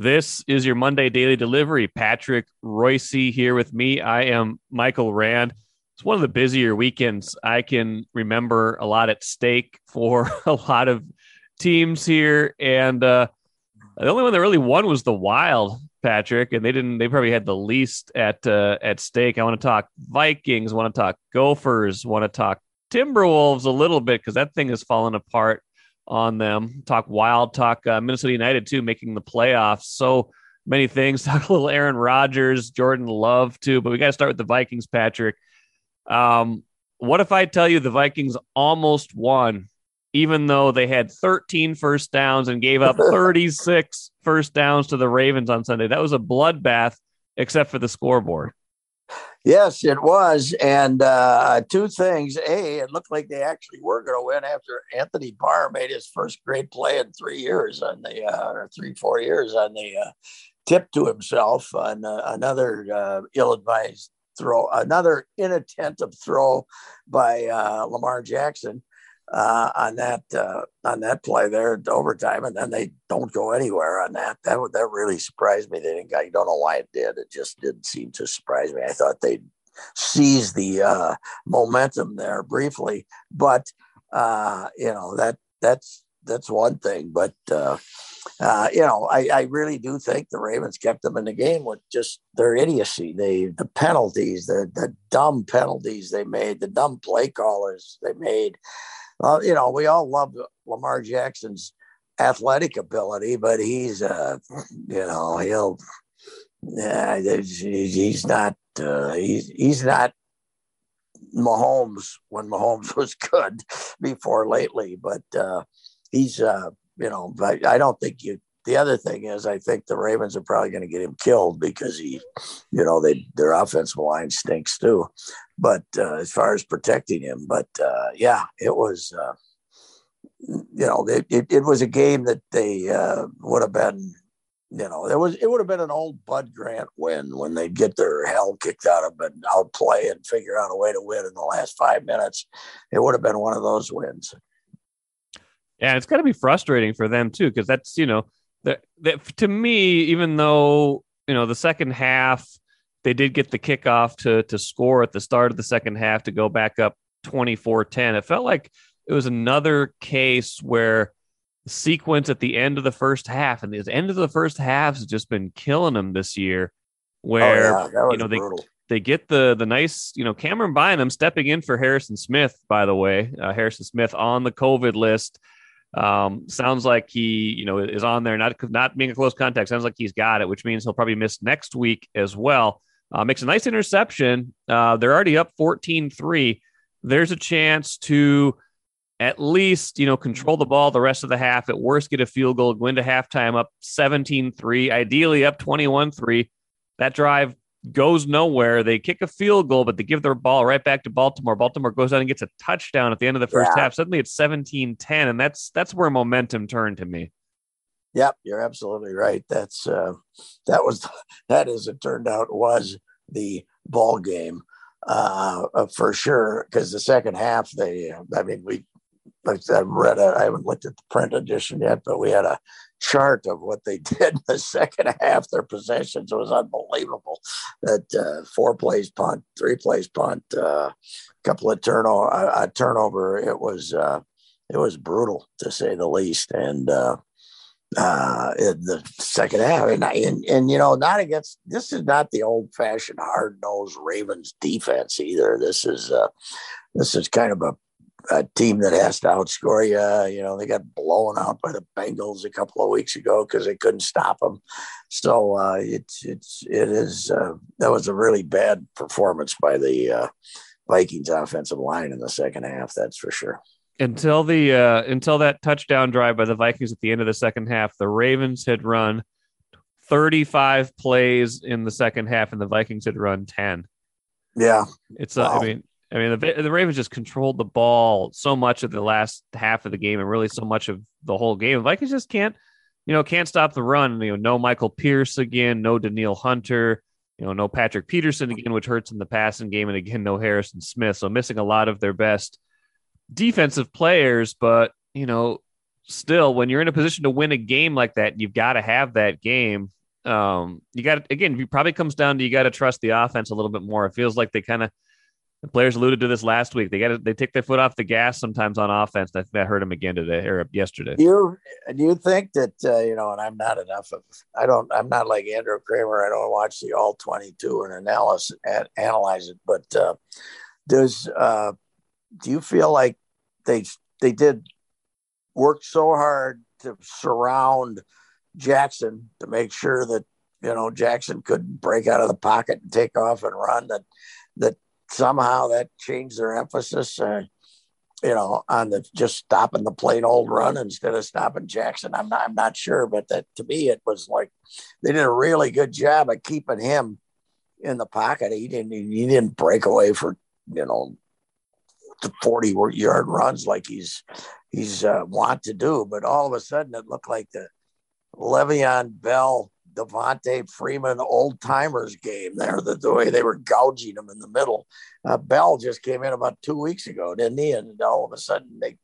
This is your Monday Daily Delivery. Patrick Reusse here with me. I am Michael Rand. It's one of the busier weekends I can remember. A lot at stake for a lot of teams here, and uh, the only one that really won was the Wild, Patrick, and they didn't. They probably had the least at uh, at stake. I want to talk Vikings. Want to talk Gophers. Want to talk Timberwolves a little bit because that thing has fallen apart on them. Talk Wild, talk uh, Minnesota United too, making the playoffs. So many things. Talk a little Aaron Rodgers, Jordan Love too. But we got to start with the Vikings, Patrick. Um, what if I tell you the Vikings almost won, even though they had 13 first downs and gave up 36 first downs to the Ravens on Sunday? That was a bloodbath, except for the scoreboard. Yes, it was. And uh, two things. A, it looked like they actually were going to win after Anthony Barr made his first great play in three years on the, uh, or three, four years on the uh, tip to himself on uh, another uh, ill advised throw, another inattentive throw by uh, Lamar Jackson uh, on that uh, on that play there at overtime, and then they don't go anywhere on that. That that really surprised me. They didn't. I don't know why it did. It just didn't seem to surprise me. I thought they'd seize the uh, momentum there briefly, but uh, you know that that's that's one thing. But uh, uh, you know, I, I really do think the Ravens kept them in the game with just their idiocy. They the penalties, the the dumb penalties they made, the dumb play callers they made. Well, you know, we all love Lamar Jackson's athletic ability, but he's, uh, you know, he'll, yeah, he's not, uh, he's he's not Mahomes when Mahomes was good before lately, but uh, he's, uh, you know, but I don't think you. The other thing is, I think the Ravens are probably going to get him killed because he, you know, they their offensive line stinks too but uh, as far as protecting him, but uh, yeah, it was, uh, you know, it, it, it, was a game that they uh, would have been, you know, it was it would have been an old Bud Grant win when they'd get their hell kicked out of them and outplay and figure out a way to win in the last five minutes. It would have been one of those wins. Yeah, it's got to be frustrating for them too, because that's you know that that to me, even though you know the second half they did get the kickoff to to score at the start of the second half to go back up 24-10. It felt like it was another case where the sequence at the end of the first half and the end of the first half has just been killing them this year. Where oh, yeah, you know brutal. they they get the the nice you know Cameron Bynum stepping in for Harrison Smith. By the way, uh, Harrison Smith on the COVID list. Um, sounds like he, you know, is on there, not not being a close contact. Sounds like he's got it, which means he'll probably miss next week as well. Uh, makes a nice interception. Uh, they're already up 14 3. There's a chance to at least, you know, control the ball the rest of the half. At worst, get a field goal, go into halftime up 17 3, ideally up 21 3. That drive goes nowhere. They kick a field goal, but they give their ball right back to Baltimore. Baltimore goes out and gets a touchdown at the end of the first yeah. half. Suddenly it's 17 10, and that's that's where momentum turned to me. Yep, you're absolutely right. That's uh, that was that as it turned out was the ball game uh, uh for sure. Because the second half, they, I mean, we like I read it. I haven't looked at the print edition yet, but we had a chart of what they did in the second half. Their possessions was unbelievable. That uh, four plays punt, three plays punt, a uh, couple of turnover, a, a turnover. It was uh, it was brutal to say the least, and uh, uh, in the second half. And, and, and, you know, not against, this is not the old fashioned hard nosed Ravens defense either. This is, uh, this is kind of a, a team that has to outscore you. You know, they got blown out by the Bengals a couple of weeks ago because they couldn't stop them. So uh, it's, it's, it is, uh, that was a really bad performance by the uh, Vikings offensive line in the second half. That's for sure until the uh, until that touchdown drive by the Vikings at the end of the second half, the Ravens had run 35 plays in the second half, and the Vikings had run 10. Yeah, it's. Uh, wow. I mean, I mean, the, the Ravens just controlled the ball so much of the last half of the game, and really so much of the whole game. Vikings just can't, you know, can't stop the run. You know, no Michael Pierce again, no Danielle Hunter. You know, no Patrick Peterson again, which hurts in the passing game, and again, no Harrison Smith. So missing a lot of their best defensive players, but you know, still, when you're in a position to win a game like that, you've got to have that game. Um, you got again, it probably comes down to you got to trust the offense a little bit more. It feels like they kind of, the players alluded to this last week. They got they take their foot off the gas sometimes on offense. That, that hurt them again today or yesterday. You you think that uh, you know? And I'm not enough of. I don't. I'm not like Andrew Krammer. I don't watch the all 22 and analyze and analyze it. But uh, does uh, do you feel like they they did work so hard to surround Jackson to make sure that you know Jackson couldn't break out of the pocket and take off and run that that somehow that changed their emphasis uh, you know on the just stopping the plain old run instead of stopping Jackson I'm not I'm not sure but that to me it was like they did a really good job of keeping him in the pocket he didn't he didn't break away for you know the 40 yard runs like he's he's uh, want to do. But all of a sudden, it looked like the Le'Veon Bell, Devonta Freeman old timers game there. The, the, way they were gouging him in the middle. Uh, Bell just came in about two weeks ago, didn't he? And all of a sudden, they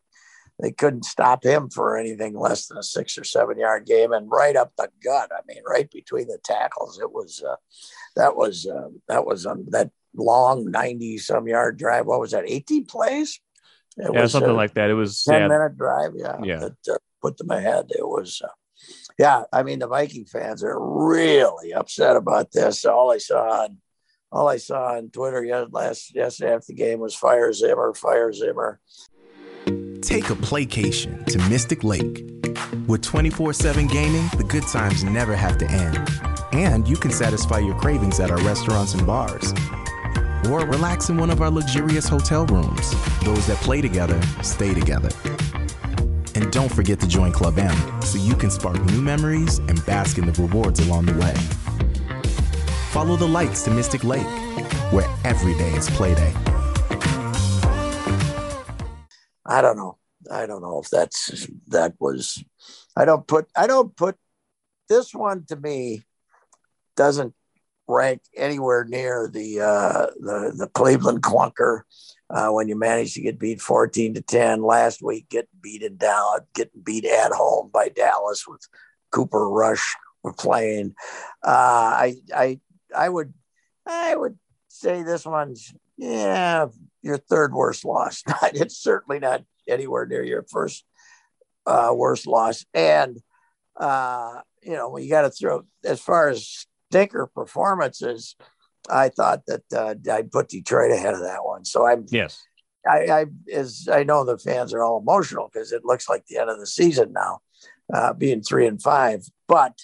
they couldn't stop him for anything less than a six or seven yard game and right up the gut. I mean, right between the tackles. It was uh, that was uh, that was um, that long 90 some yard drive. What was that? 18 plays? It yeah, was, something uh, like that. It was 10 yeah. minute drive. Yeah. Yeah. That uh, put them ahead. It was, uh, yeah. I mean, the Viking fans are really upset about this. All I saw on, all I saw on Twitter last yesterday after the game was fire Zimmer, fire Zimmer. Take a playcation to Mystic Lake. With 24 7 gaming, the good times never have to end. And you can satisfy your cravings at our restaurants and bars or relax in one of our luxurious hotel rooms. Those that play together stay together. And don't forget to join Club M so you can spark new memories and bask in the rewards along the way. Follow the lights to Mystic Lake, where every day is playday. I don't know. I don't know if that's that was. I don't put. I don't put this one to me. Doesn't rank anywhere near the uh, the, the Cleveland clunker uh, when you manage to get beat 14 to 10 last week, getting beaten down, getting beat at home by Dallas with Cooper Rush playing. Uh, I I I would I would say this one's yeah your third worst loss. it's certainly not anywhere near your first uh, worst loss, and uh, you know you got to throw as far as stinker performances, I thought that uh, I'd put Detroit ahead of that one. So I'm yes. I, I as I know the fans are all emotional because it looks like the end of the season now, uh, being three and five. But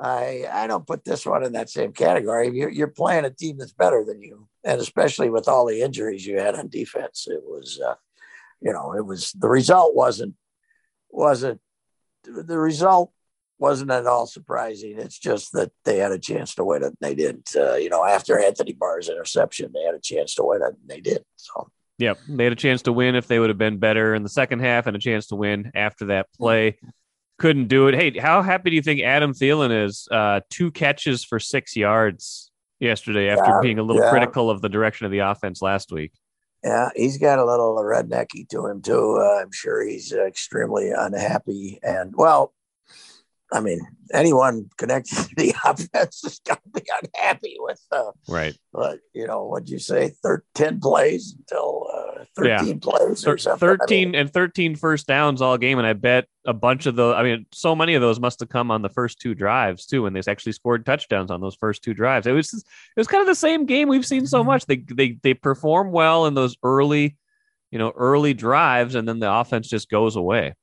I I don't put this one in that same category. You're, you're playing a team that's better than you, and especially with all the injuries you had on defense, it was uh, you know it was the result wasn't wasn't the result wasn't at all surprising. It's just that they had a chance to win it. And they didn't. Uh, you know, after Anthony Barr's interception, they had a chance to win it, and they didn't. So. yeah, they had a chance to win if they would have been better in the second half, and a chance to win after that play. Couldn't do it. Hey, how happy do you think Adam Thielen is? Uh, two catches for six yards yesterday after yeah, being a little yeah. critical of the direction of the offense last week. Yeah, he's got a little rednecky to him too. Uh, I'm sure he's extremely unhappy. And well, I mean, anyone connected to the offense is going to be unhappy with. Uh, right. But you know, what'd you say? Thir- Ten plays until uh, thirteen yeah. plays or something. Thirteen I mean, and thirteen first downs all game, and I bet a bunch of those. I mean, so many of those must have come on the first two drives too, when they actually scored touchdowns on those first two drives. It was it was kind of the same game we've seen so mm-hmm. much. They they they perform well in those early, you know, early drives, and then the offense just goes away.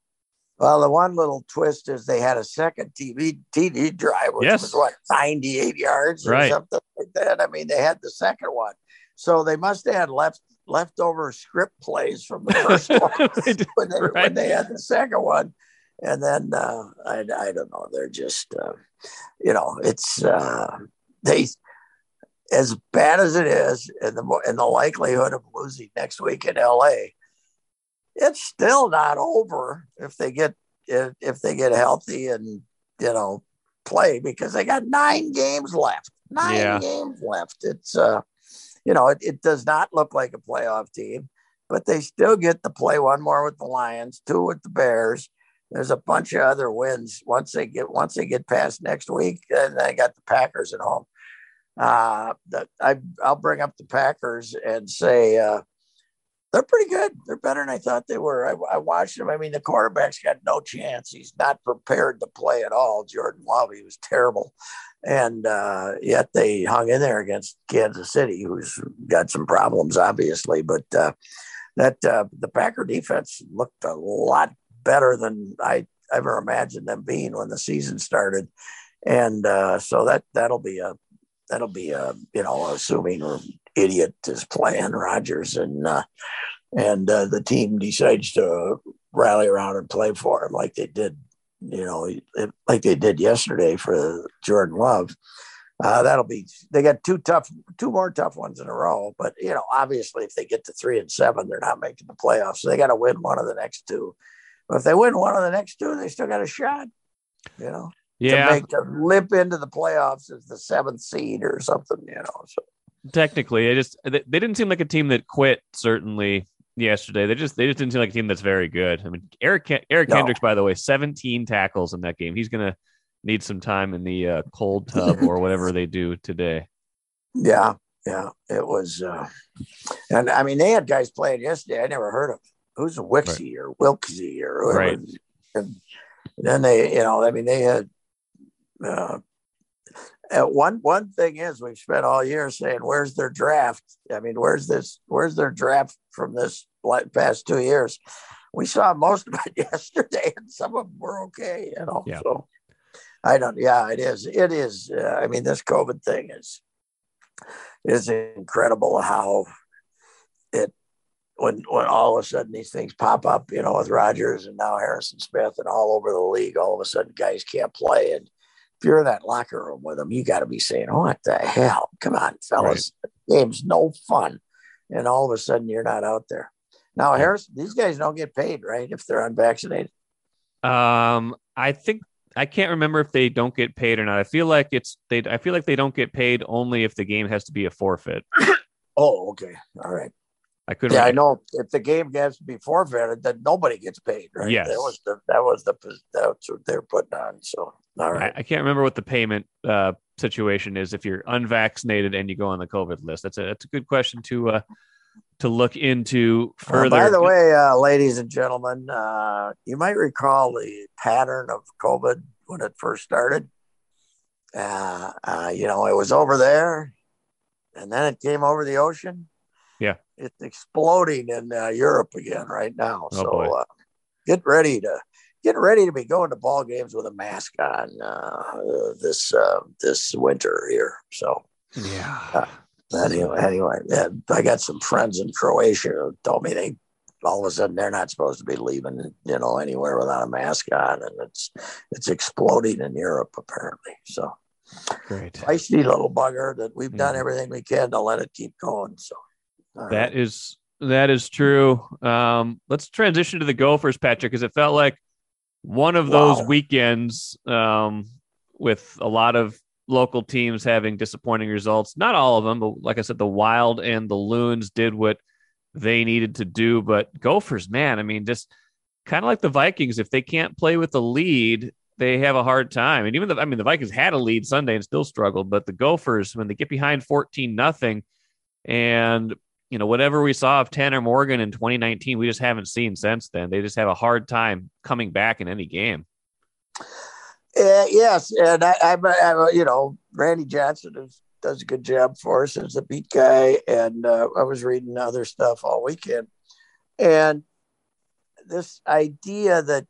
Well, the one little twist is they had a second TV TD drive, which yes. was what 98 yards or right. something like that. I mean, they had the second one, so they must have had left leftover script plays from the first one when, they, right. when they had the second one. And then uh, I, I don't know. They're just, uh, you know, it's uh, they as bad as it is, and the and the likelihood of losing next week in L.A it's still not over if they get if, if they get healthy and you know play because they got nine games left. Nine yeah. games left. It's uh you know, it, it does not look like a playoff team, but they still get to play one more with the Lions, two with the Bears, there's a bunch of other wins once they get once they get past next week, and they got the Packers at home. Uh, I I'll bring up the Packers and say uh, they're pretty good. They're better than I thought they were. I, I, watched them. I mean, the quarterback's got no chance. He's not prepared to play at all. Jordan Love, he was terrible, and uh, yet they hung in there against Kansas City, who's got some problems, obviously. But uh, that uh, the Packer defense looked a lot better than I ever imagined them being when the season started, and uh, so that that'll be a that'll be a you know assuming idiot is playing Rodgers, and uh, and uh, the team decides to rally around and play for him like they did you know like they did yesterday for Jordan Love. Uh, that'll be they got two tough two more tough ones in a row but you know obviously if they get to three and seven they're not making the playoffs so they got to win one of the next two but if they win one of the next two they still got a shot you know yeah. to make to limp into the playoffs as the seventh seed or something, you know. So technically, they just they, they didn't seem like a team that quit. Certainly yesterday, they just they just didn't seem like a team that's very good. I mean, Eric Eric no. Kendricks, by the way, seventeen tackles in that game. He's gonna need some time in the uh, cold tub or whatever they do today. Yeah, yeah, it was, uh, and I mean they had guys playing yesterday I never heard of. Who's Wixie right. or Wilksy or whoever. Right. And then they, you know, I mean they had uh, one one thing is we've spent all year saying where's their draft i mean where's this where's their draft from this past two years we saw most of it yesterday and some of them were okay you know yeah. so i don't yeah it is it is uh, i mean this covid thing is is incredible how it when when all of a sudden these things pop up you know with Rodgers and now harrison smith and all over the league all of a sudden guys can't play and if you're in that locker room with them, you got to be saying, "What the hell? Come on, fellas, right. game's no fun." And all of a sudden, you're not out there. Now, Harris, these guys don't get paid, right? If they're unvaccinated. Um, I think I can't remember if they don't get paid or not. I feel like it's they. I feel like they don't get paid only if the game has to be a forfeit. oh, okay, all right. I could. Yeah, I know. If the game has to be forfeited, then nobody gets paid, right? Yes. That was the that was the that's what they're putting on. So, all right. I, I can't remember what the payment uh, situation is if you're unvaccinated and you go on the COVID list. That's a that's a good question to uh, to look into further. Uh, by the way, uh, ladies and gentlemen, uh, you might recall the pattern of COVID when it first started. Uh, uh, you know, it was over there, and then it came over the ocean yeah, it's exploding in uh, Europe again right now. Oh, so uh, get ready to get ready to be going to ball games with a mask on uh, this uh, this winter here. So yeah. Uh, anyway, anyway, yeah, I got some friends in Croatia who told me they all of a sudden they're not supposed to be leaving, you know, anywhere without a mask on, and it's it's exploding in Europe apparently. So great, feisty little bugger that we've done mm. everything we can to let it keep going. So that is that is true. Um, let's transition to the Gophers, Patrick, because it felt like one of wow. those weekends um, with a lot of local teams having disappointing results. Not all of them, but like I said, the Wild and the Loons did what they needed to do. But Gophers, man, I mean, just kind of like the Vikings, if they can't play with the lead, they have a hard time. And even the, I mean, the Vikings had a lead Sunday and still struggled, but the Gophers, when they get behind 14 nothing, and you know, whatever we saw of Tanner Morgan in 2019, we just haven't seen since then. They just have a hard time coming back in any game. Uh, yes, and I, I, I, you know, Randy Johnson is, does a good job for us as a beat guy, and uh, I was reading other stuff all weekend, and this idea that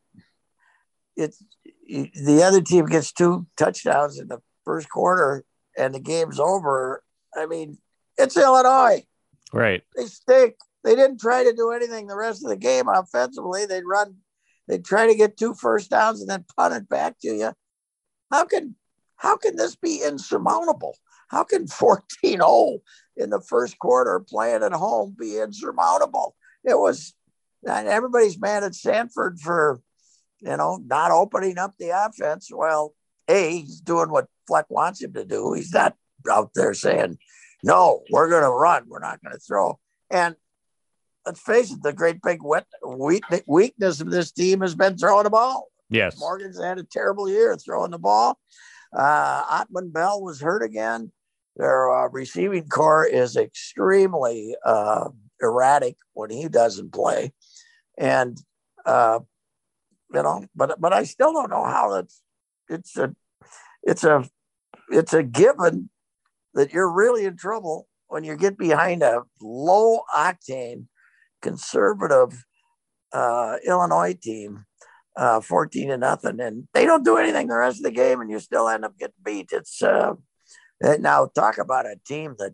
it's the other team gets two touchdowns in the first quarter and the game's over. I mean, it's Illinois. Right. They stink. They didn't try to do anything the rest of the game offensively. They'd run, they'd try to get two first downs and then punt it back to you. How can how can this be insurmountable? How can 14-0 in the first quarter playing at home be insurmountable? It was and everybody's mad at Sanford for, you know, not opening up the offense. Well, A, he's doing what Fleck wants him to do. He's not out there saying, no, we're going to run. We're not going to throw. And let's face it, the great big wet, weakness of this team has been throwing the ball. Yes. Morgan's had a terrible year throwing the ball. Uh, Autman-Bell was hurt again. Their uh, receiving core is extremely uh, erratic when he doesn't play, and uh, you know, but but I still don't know how that's. It's a, it's a, it's a given that you're really in trouble when you get behind a low octane, conservative uh, Illinois team, uh, 14 to nothing, and they don't do anything the rest of the game, and you still end up getting beat. It's uh, now talk about a team that,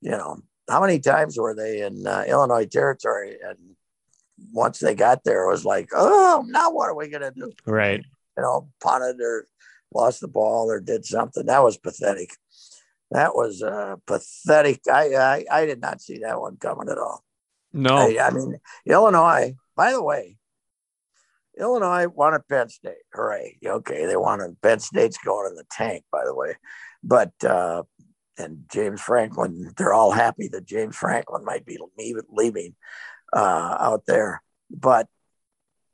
you know, how many times were they in uh, Illinois territory, and once they got there, it was like, oh, now what are we gonna do? Right. You know, punted or lost the ball or did something. That was pathetic. That was uh, pathetic. I, I I did not see that one coming at all. No, I, I mean Illinois. By the way, Illinois wanted Penn State. Hooray! Okay, they wanted Penn State's going in the tank. By the way, but uh, and James Franklin. They're all happy that James Franklin might be leaving uh, out there, but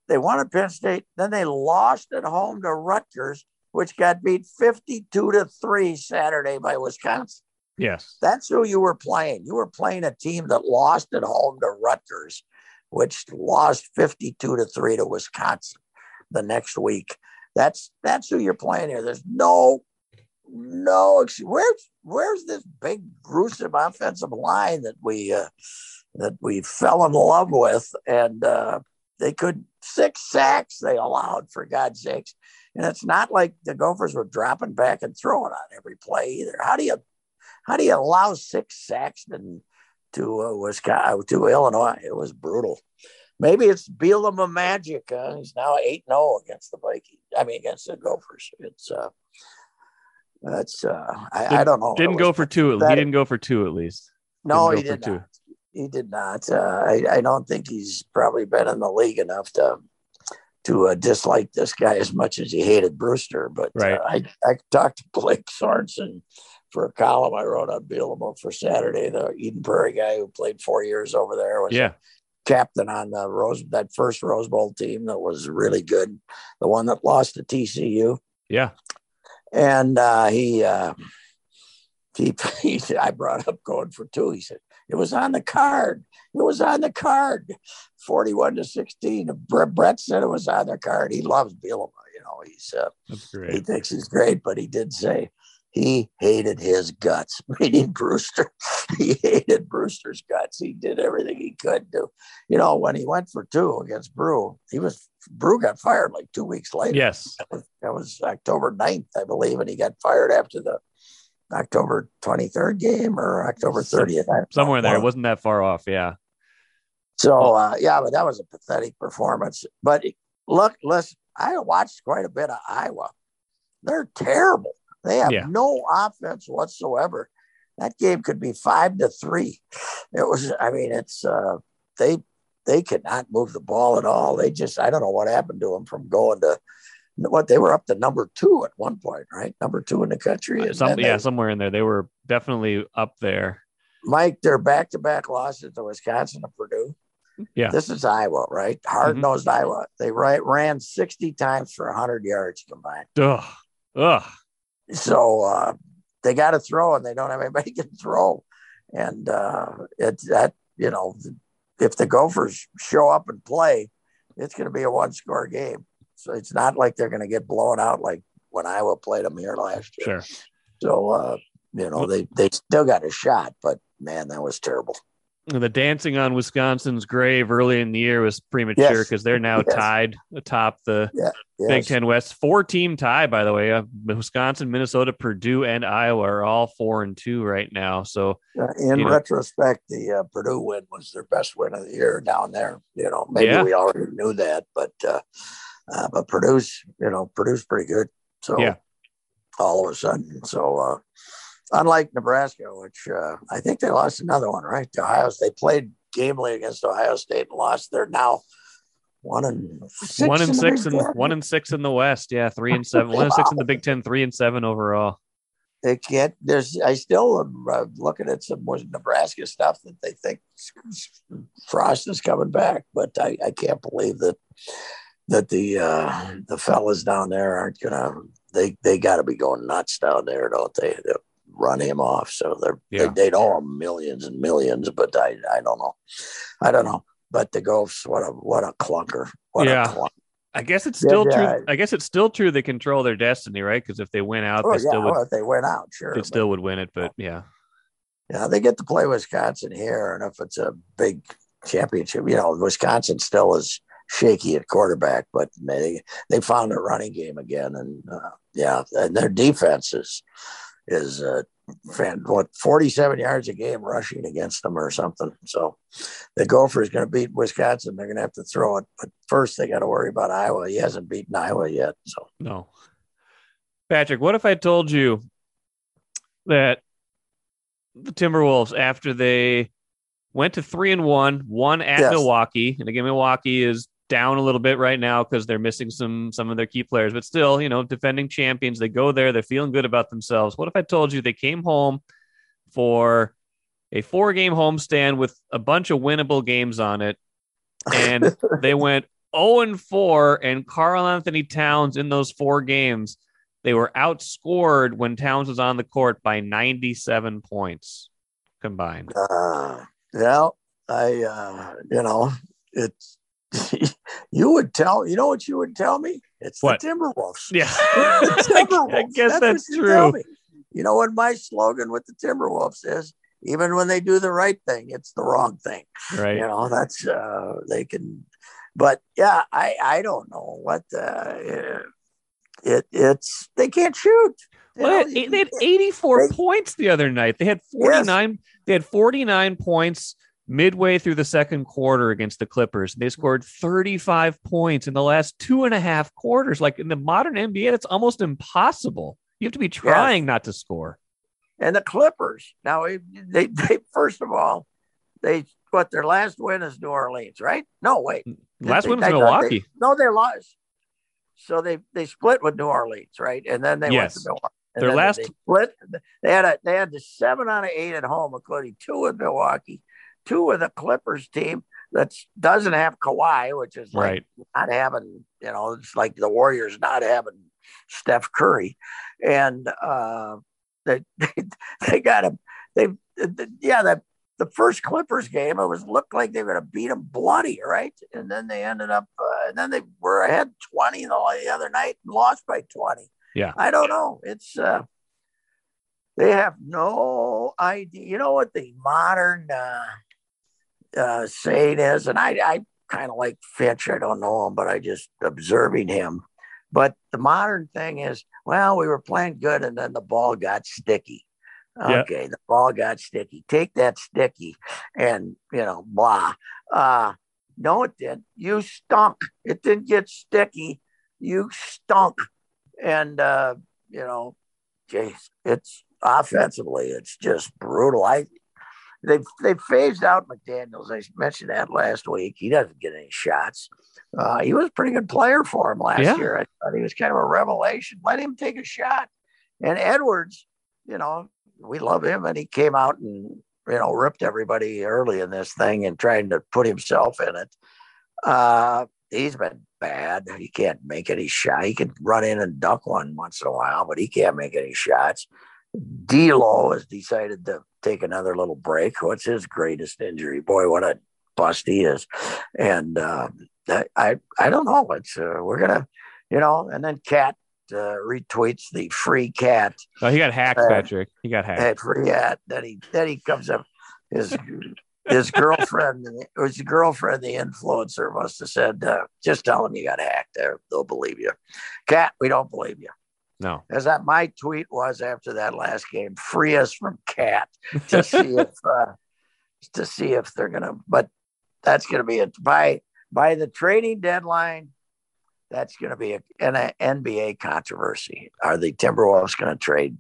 they wanted Penn State. Then they lost at home to Rutgers which got beat 52 to 3 Saturday by Wisconsin. Yes. That's who you were playing. You were playing a team that lost at home to Rutgers, which lost 52 to 3 to Wisconsin the next week. That's that's who you're playing here. There's no no where's where's this big gruesome offensive line that we uh, that we fell in love with and uh, they could six sacks they allowed for God's sakes. And it's not like the Gophers were dropping back and throwing on every play either. How do you how do you allow six sacks to to uh, Wisconsin to Illinois? It was brutal. Maybe it's Bielema magic. Uh, he's now eight zero oh against the Vikings. I mean, against the Gophers. It's uh, that's uh, I, I don't know. Didn't go for two. He didn't go for two at least. No, he did not. He did not. Uh, I, I don't think he's probably been in the league enough to to uh, dislike this guy as much as he hated Brewster. But right. uh, I, I talked to Blake Sorensen for a column I wrote on Bielema for Saturday. The Eden Prairie guy who played four years over there was yeah. captain on the Rose that first Rose Bowl team that was really good, the one that lost to TCU. Yeah, and uh, he, uh, he he I brought up going for two. He said it was on the card. It was on the card. 41 to 16. Brett said it was on the card. He loves Bielema. You know, he's uh, he thinks he's great, but he did say he hated his guts, meaning Brewster. he hated Brewster's guts. He did everything he could do. You know, when he went for two against Brew, he was Brew got fired like two weeks later. Yes. That was, that was October 9th, I believe, and he got fired after the October 23rd game or October 30th. Somewhere there. It wasn't that far off. Yeah. So, uh, yeah, but that was a pathetic performance. But look, listen, I watched quite a bit of Iowa. They're terrible. They have yeah. no offense whatsoever. That game could be five to three. It was, I mean, it's, uh, they, they could not move the ball at all. They just, I don't know what happened to them from going to, what they were up to number two at one point, right? Number two in the country. And Some, yeah, they, somewhere in there. They were definitely up there. Mike, they're back to back losses to Wisconsin and Purdue. Yeah. This is Iowa, right? Hard nosed mm-hmm. Iowa. They right, ran 60 times for 100 yards combined. Ugh. Ugh. So uh, they got to throw and they don't have anybody can throw. And uh, it's that, you know, if the Gophers show up and play, it's going to be a one score game. So it's not like they're going to get blown out like when Iowa played them here last year. Sure. So, uh, you know, they, they still got a shot, but man, that was terrible. The dancing on Wisconsin's grave early in the year was premature because yes. they're now yes. tied atop the yeah. yes. Big Ten West. Four team tie, by the way. Uh, Wisconsin, Minnesota, Purdue, and Iowa are all four and two right now. So, uh, in retrospect, know. the uh, Purdue win was their best win of the year down there. You know, maybe yeah. we already knew that, but uh, but Purdue's, you know, Purdue's pretty good. So yeah. all of a sudden, so uh, unlike Nebraska, which uh, I think they lost another one, right? To Ohio, they played gamely against Ohio State and lost. They're now one and six one and six and one and six in the West. Yeah, three and seven. One and six in the Big Ten. Three and seven overall. they can't. There's. I still am uh, looking at some more Nebraska stuff that they think Frost is coming back, but I, I can't believe that that the uh, the fellas down there aren't gonna. They they got to be going nuts down there, don't they? They'll run him off, so they're yeah. they, they owe him millions and millions. But I I don't know. I don't know. But the Gophers, what a what a clunker. What yeah. a clunker. I guess it's still yeah, true. I guess it's still true they control their destiny, right? Because if they went out, oh, they yeah, still would. Well, if they went out, sure, they still would win it. But yeah, yeah, they get to play Wisconsin here, and if it's a big championship, you know, Wisconsin still is shaky at quarterback, but they they found a running game again, and uh, yeah, and their defense is is uh, what 47 yards a game rushing against them or something. So the Gopher is going to beat Wisconsin. They're going to have to throw it, but first they got to worry about Iowa. He hasn't beaten Iowa yet. So no, Patrick. What if I told you that the Timberwolves, after they went to three and one, one at yes. Milwaukee, and again Milwaukee is down a little bit right now because they're missing some some of their key players, but still, you know, defending champions. They go there, they're feeling good about themselves. What if I told you they came home for a four game homestand with a bunch of winnable games on it, and they went 0 and 4, and Karl-Anthony Towns in those four games, they were outscored when Towns was on the court by 97 points combined. Uh, well, I, uh, you know, it's you would tell you know what you would tell me? It's what? the timberwolves. Yeah. The timberwolves. i guess that's, that's true. you know what my slogan with the timberwolves is? Even when they do the right thing it's the wrong thing. Right. You know that's uh they can but yeah i i don't know what uh it it's they can't shoot. Well, they, had, they had 84 they, points the other night. They had 49 yes. they had 49 points midway through the second quarter against the Clippers. They scored 35 points in the last two and a half quarters. Like in the modern NBA, that's almost impossible. You have to be trying not to score. And the Clippers, now they, they first of all, they what their last win is New Orleans, right? No, wait. Mm, last win was Milwaukee. They, no, they lost. So they they split with New Orleans, right? And then they yes. went to Milwaukee. And their last they split. They had a they had the seven out of eight at home, including two with Milwaukee two of the Clippers team that doesn't have Kawhi, which is like right. not having, you know, it's like the Warriors not having Steph Curry, and uh, they they, they got him. They, yeah, that the first Clippers game, it was looked like they were going to beat them bloody, right? And then they ended up, uh, and then they were ahead twenty the other night and lost by twenty. Yeah, I don't know. It's uh, they have no idea. You know what the modern uh, uh, saying is, and I, I kind of like Finch. I don't know him, but I just observing him. But the modern thing is, well, we were playing good, and then the ball got sticky. Okay, the ball got sticky. Take that sticky, and you know, blah. Uh, no, it didn't. You stunk. It didn't get sticky. You stunk, and uh, you know, geez, it's offensively, it's just brutal. I They've they phased out McDaniels. I mentioned that last week. He doesn't get any shots. Uh, he was a pretty good player for him last yeah. year. I thought he was kind of a revelation. Let him take a shot. And Edwards, you know, we love him, and he came out and you know ripped everybody early in this thing and trying to put himself in it. Uh, he's been bad. He can't make any shot. He can run in and dunk one once in a while, but he can't make any shots. D'Lo has decided to take another little break. What's his greatest injury? Boy, what a bust he is. And uh, I, I don't know. It's uh, we're gonna, you know. And then KAT uh, retweets the free KAT. Oh, he got hacked, uh, Patrick. He got hacked. Free KAT. Then he then he comes up his. his girlfriend, it was his girlfriend, the influencer, must have said, uh, "Just tell him you got hacked. There, they'll believe you." KAT, we don't believe you. No. As that my tweet was after that last game, free us from KAT to see if uh, to see if they're gonna but that's gonna be it by by the trading deadline. That's going to be a, an NBA controversy. Are the Timberwolves going to trade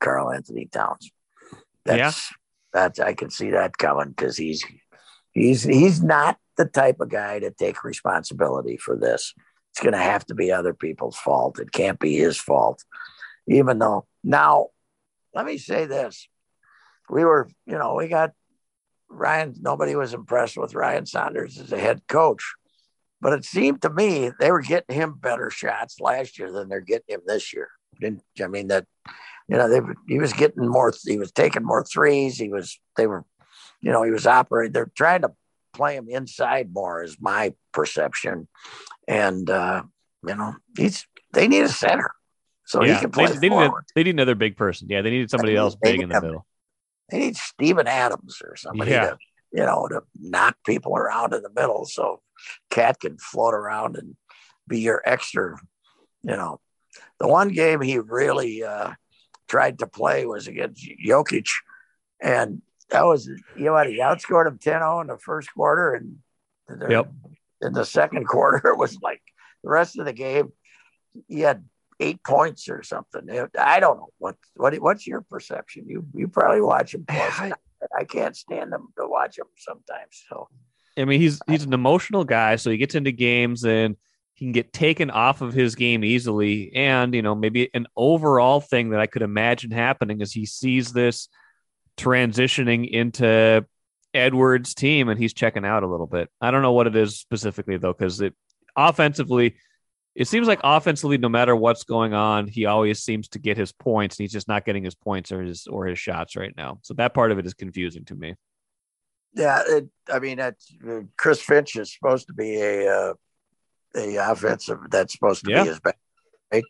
Karl-Anthony Towns? That's, yeah, that's I can see that coming because he's he's he's not the type of guy to take responsibility for this it's going to have to be other people's fault. It can't be his fault. Even though now let me say this: we were, you know, we got Ryan. Nobody was impressed with Ryan Saunders as a head coach, but it seemed to me they were getting him better shots last year than they're getting him this year. Didn't I mean that? You know, they he was getting more. He was taking more threes. He was. They were, you know, he was operating. They're trying to play him inside more, is my perception. And uh, you know, he's they need a center. So yeah, he can play they, they, need a, they, need another big person. Yeah, they needed somebody else big in the middle. They need Steven Adams or somebody Yeah. to, you know, to knock people around in the middle so KAT can float around and be your extra, you know. The one game he really uh, tried to play was against Jokic. And that was, you know what, he outscored him 10 0 in the first quarter. And the- Yep. in the second quarter, it was like the rest of the game, he had eight points or something. I don't know what what what's your perception. You you probably watch him. I- I can't stand him to watch him sometimes. So I mean, he's he's an emotional guy, so he gets into games and he can get taken off of his game easily. And you know, maybe an overall thing that I could imagine happening is he sees this transitioning into Edwards' team, and he's checking out a little bit. I don't know what it is specifically though, because it offensively, it seems like offensively, no matter what's going on, he always seems to get his points. And he's just not getting his points or his or his shots right now. So that part of it is confusing to me. yeah, it, I mean, that's, Chris Finch is supposed to be a uh, a offensive. That's supposed to Yeah. be his best.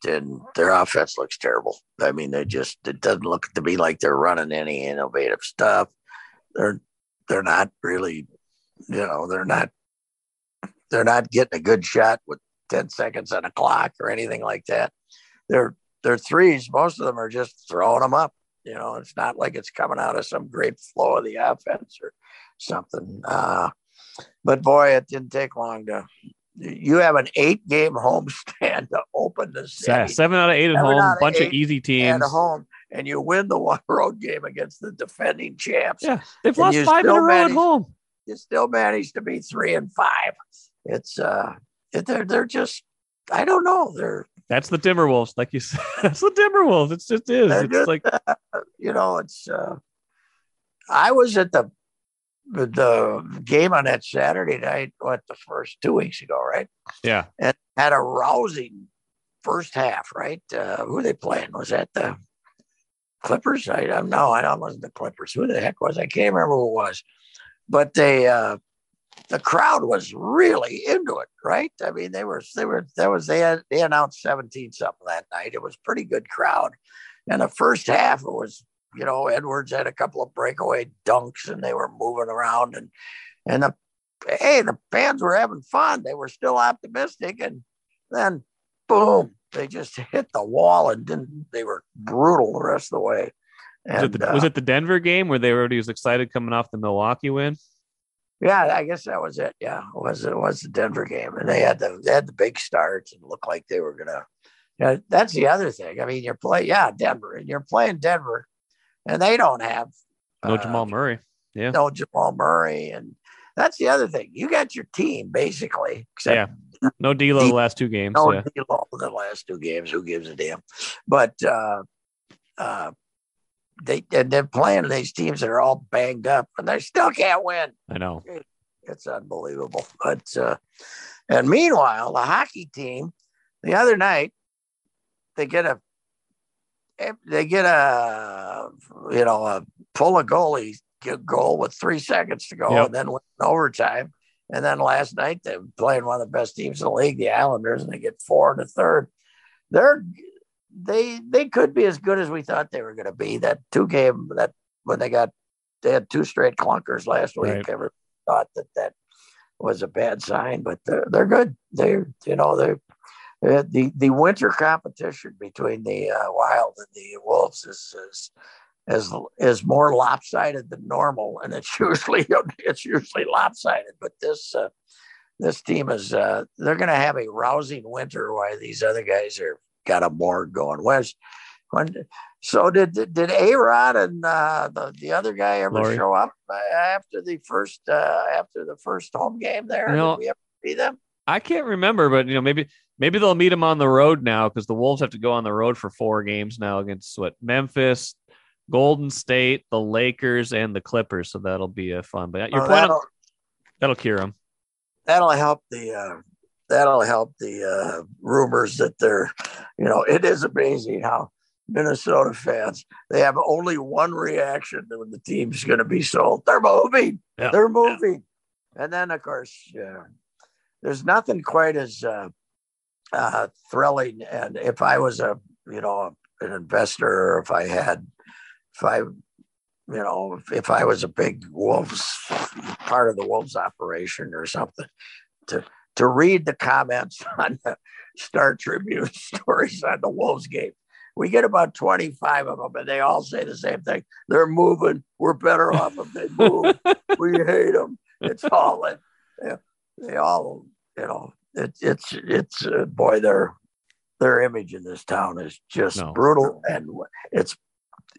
And their offense looks terrible. I mean, they just it doesn't look to me like they're running any innovative stuff. They're they're not really, you know, they're not they're not getting a good shot with 10 seconds on a clock or anything like that. They're they're threes, most of them are just throwing them up. You know, it's not like it's coming out of some great flow of the offense or something. Uh, but boy, it didn't take long to. You have an eight-game homestand to open the season. city Seven out of eight at Seven home, of bunch of easy teams. at home, and you win the one road game against the defending champs. Yeah, they've lost five in a row at home. You still manage to be three and five. It's uh, they're they're just. I don't know. They're That's the Timberwolves, like you said. That's the Timberwolves. It's just is. It's just- like you know, it's. uh I was at the the game on that Saturday night. What the first two weeks ago, right? yeah, and had a rousing first half, right? Uh, who they playing? Was that the Clippers? I don't know. I don't wasn't the Clippers. Who the heck was? I can't remember who it was. But they uh the crowd was really into it, right? I mean, they were they were that was they had they announced 17 something that night. It was pretty good crowd. And the first half it was, you know, Edwards had a couple of breakaway dunks and they were moving around and and the hey, the fans were having fun. They were still optimistic. And then boom, they just hit the wall and didn't they were brutal the rest of the way. was, it the, uh, was it the Denver game where they were already was excited coming off the Milwaukee win? yeah, I guess that was it. Yeah, it was it was the Denver game. And they had the they had the big starts and looked like they were gonna yeah, that's the other thing. I mean, you're playing, yeah, Denver, and you're playing Denver, and they don't have No uh, Jamal Murray. Yeah, no Jamal Murray, and that's the other thing. You got your team basically, except yeah. No D'Lo the last two games. no yeah, D'Lo the last two games. Who gives a damn? But uh, uh, they and they're playing these teams that are all banged up, and they still can't win. I know. It's unbelievable. But uh, and meanwhile, the hockey team the other night they get a they get a you know a pull a goalie goal with three seconds to go Yep. and then win in overtime. And then last night they were playing one of the best teams in the league, the Islanders, and they get four the third. They're they they could be as good as we thought they were going to be. That two game that when they got they had two straight clunkers last week. Right. Everyone thought that that was a bad sign, but they're, they're good. They're you know they're uh, the the winter competition between the uh, Wild and the Wolves is, is is is more lopsided than normal, and it's usually it's usually lopsided. But this uh, this team is uh, they're going to have a rousing winter while these other guys are got a board going. Where's when? So did did, A Rod and uh, the the other guy ever Lore. show up after the first uh, after the first home game there? You know, did we ever see them? I can't remember, but you know, maybe maybe they'll meet him on the road now because the Wolves have to go on the road for four games now against what Memphis, Golden State, the Lakers, and the Clippers. So that'll be a fun. But your Oh, that'll, on- that'll cure them. that'll help the uh, that'll help the uh, rumors that they're, you know, it is amazing how Minnesota fans they have only one reaction when the team's going to be sold. They're moving. Yeah. They're moving, and then of course, yeah, there's nothing quite as uh, uh, thrilling. And if I was a, you know, an investor, or if I had, if I you know, if, if I was a big Wolves part of the Wolves operation or something, to to read the comments on the Star Tribune stories on the Wolves game. We get about 25 of them, and they all say the same thing. They're moving. We're better off if they move. we hate them. It's all it. They, they all, you know, it, it's it's uh, boy, their their image in this town is just No. brutal, and it's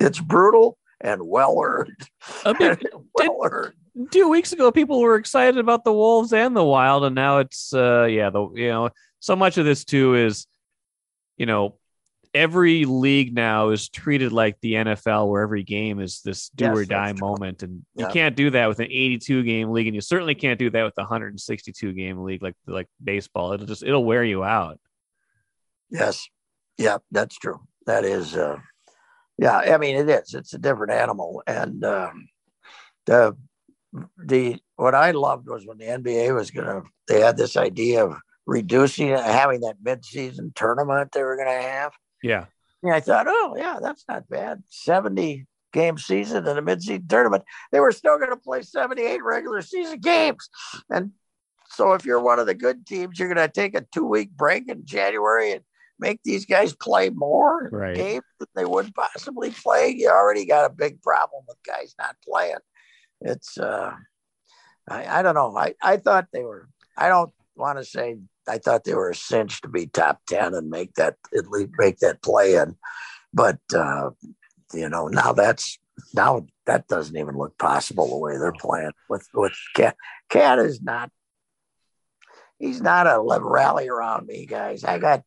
it's brutal and well earned. I mean, well earned. two weeks ago, people were excited about the Wolves and the Wild, and now it's uh, yeah, the you know, so much of this too is, you know, every league now is treated like the NFL, where every game is this do Yes, or die true. moment, and you can't do that with an 82 game league, and you certainly can't do that with a 162 game league like like baseball. It'll just it'll wear you out. Yes. Yeah, that's true. That is uh yeah, I mean it is. It's a different animal. And um the the what I loved was when the NBA was gonna they had this idea of reducing having that mid-season tournament they were gonna have. Yeah, And I thought, oh yeah, that's not bad. 70 game season and a mid-season tournament. They were still gonna play 78 regular season games. And so if you're one of the good teams, you're gonna take a two-week break in January and make these guys play more Right. games than they would possibly play. You already got a big problem with guys not playing. It's uh I, I don't know. I, I thought they were I don't want to say I thought they were a cinch to be top ten and make that at least make that play in. But uh, you know, now that's now that doesn't even look possible the way they're playing with with KAT. KAT is not. He's not a rally around me, guys. I got.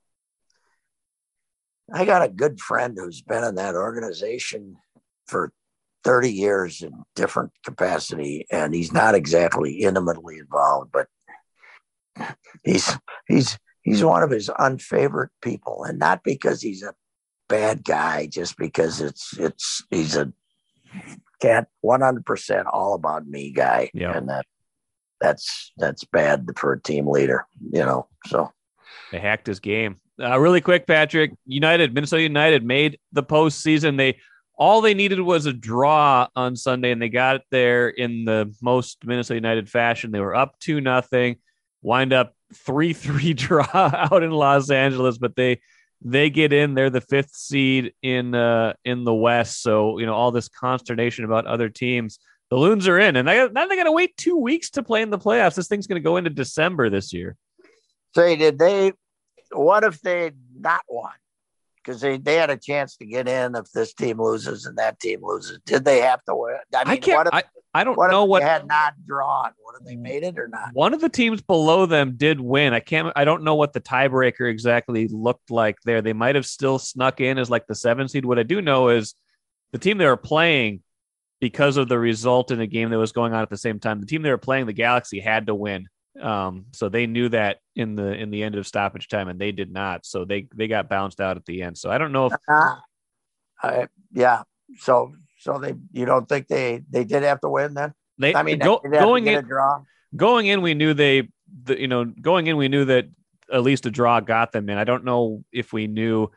I got a good friend who's been in that organization for 30 years in different capacity, and he's not exactly intimately involved, but he's he's he's one of his unfavorite people, and not because he's a bad guy, just because it's it's he's a cat 100% all about me guy, Yeah. and that that's that's bad for a team leader, you know. So they hacked his game. Uh, really quick, Patrick. United, Minnesota United made the postseason. They all they needed was a draw on Sunday, and they got it there in the most Minnesota United fashion. They were up two nothing, wind up three three draw out in Los Angeles, but they they get in. They're the fifth seed in uh in the West. So you know all this consternation about other teams. The Loons are in, and they, now they got to wait two weeks to play in the playoffs. This thing's going to go into December this year. say did they what if they not won because they, they had a chance to get in if this team loses and that team loses did they have to win i mean I can't. what if, I, I don't what know if what they had not drawn would have they made it or not one of the teams below them did win. I can't. I don't know what the tiebreaker exactly looked like there. They might have still snuck in as like the seven seed. What I do know is the team they were playing because of the result in a game that was going on at the same time. The team they were playing, the Galaxy, had to win. Um, so they knew that in the in the end of stoppage time, and they did not. So they they got bounced out at the end. So I don't know if Uh, I, yeah so so they you don't think they they did have to win then they i mean go, they'd have to going in going in, we knew they, the, you know, going in, we knew that at least a draw got them in. I don't know if we knew.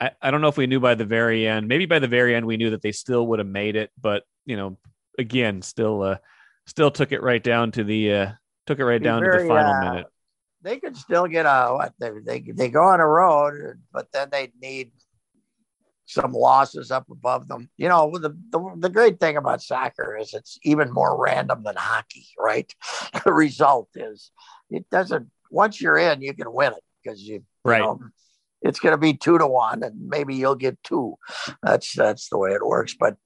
I, I don't know if we knew by the very end. Maybe by the very end, we knew that they still would have made it. But you know, again, still, uh, still took it right down to the, uh, took it right down to the final uh, minute. they could still get a what they they, they go on a road but then they'd need some losses up above them you know the, the the great thing about soccer is it's even more random than hockey right the result is it doesn't once you're in you can win it because you, you Right. know, it's going to be two to one and maybe you'll get two that's that's the way it works but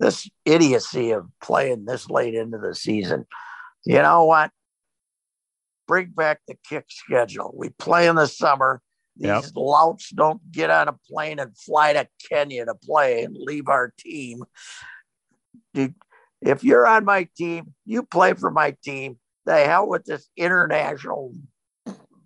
this idiocy of playing this late into the season you know what bring back the kick schedule. We play in the summer. These Yep. louts don't get on a plane and fly to Kenya to play and leave our team. Dude, if you're on my team, you play for my team. The hell with this international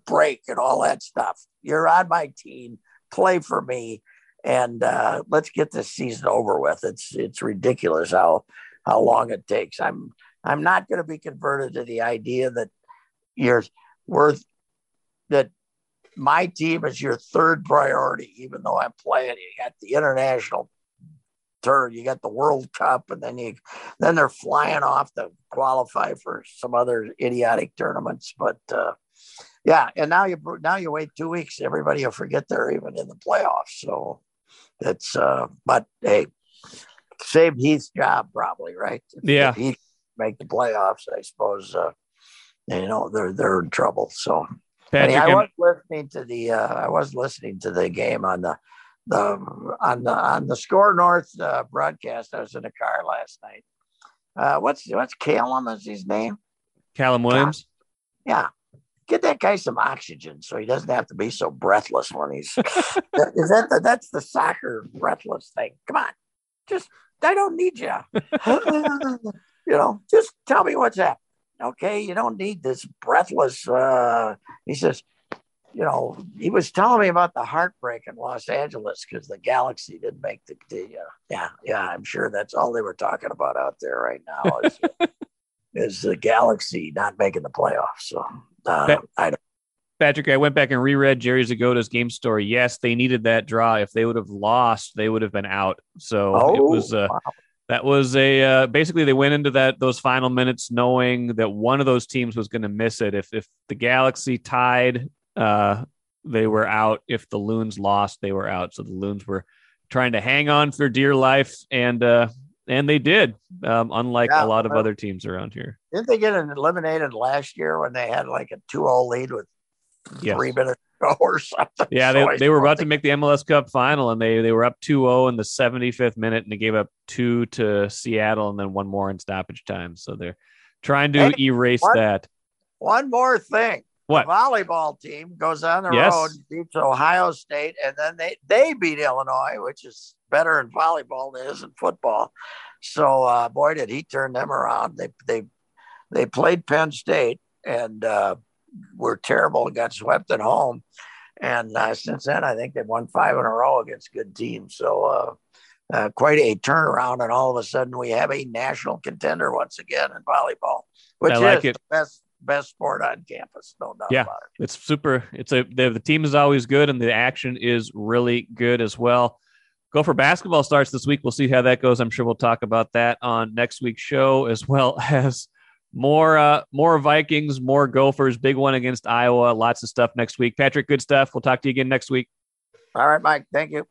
break and all that stuff. You're on my team. Play for me, and uh, let's get this season over with. It's it's ridiculous how how long it takes. I'm I'm not going to be converted to the idea that you're worth that my team is your third priority, even though I'm playing. You got the international turn, you got the World Cup, and then you then they're flying off to qualify for some other idiotic tournaments. But uh, yeah, and now you now you wait two weeks, everybody will forget they're even in the playoffs. So that's uh, but hey, saved Heath's job probably, right? Yeah. if he make the playoffs, I suppose. Uh, you know they're they're in trouble. So Patrick, I I'm- was listening to the uh, I was listening to the game on the the on the on the Score North uh, broadcast. I was in a car last night. Uh, what's what's Calum is his name? Callum Williams. Yeah, get that guy some oxygen so he doesn't have to be so breathless when he's. is that the, that's the soccer breathless thing? Come on, just I don't need you. you know, just tell me what's happening. Okay, you don't need this breathless. Uh, he says, you know, he was telling me about the heartbreak in Los Angeles because the Galaxy didn't make the. the uh, yeah, yeah, I'm sure that's all they were talking about out there right now is, is the Galaxy not making the playoffs. So uh, I don't. Patrick, I went back and reread Jerry Zgoda's game story. Yes, they needed that draw. If they would have lost, they would have been out. So it was uh, wow. That was a uh, basically they went into that those final minutes knowing that one of those teams was going to miss it. If if the Galaxy tied, uh, they were out. If the Loons lost, they were out. So the Loons were trying to hang on for dear life, and uh, and they did. Um, unlike Yeah, a lot of other teams around here. Didn't they get eliminated last year when they had like a 2-0 lead with Yes. three minutes or something? Yeah, they, I they were about to make the MLS Cup final, and they they were up 2-0 in the 75th minute, and they gave up two to Seattle, and then one more in stoppage time. So they're trying to Hey, erase what? that. One more thing. What? The volleyball team goes on the Yes. road, beats Ohio State, and then they, they beat Illinois, which is better in volleyball than it is in football. So uh, boy, did he turn them around. They they they played Penn State and uh, were terrible and got swept at home. And uh, since then, I think they've won five in a row against good teams. So uh, uh, quite a turnaround, and all of a sudden we have a national contender once again in volleyball, which I like is it. the best best sport on campus, no doubt Yeah. about it. It's super. It's a the, the team is always good, and the action is really good as well. Gopher basketball starts this week. We'll see how that goes. I'm sure we'll talk about that on next week's show, as well as more uh more Vikings, more Gophers. Big one against Iowa. Lots of stuff next week. Patrick, good stuff. We'll talk to you again next week. All right, Mike. Thank you.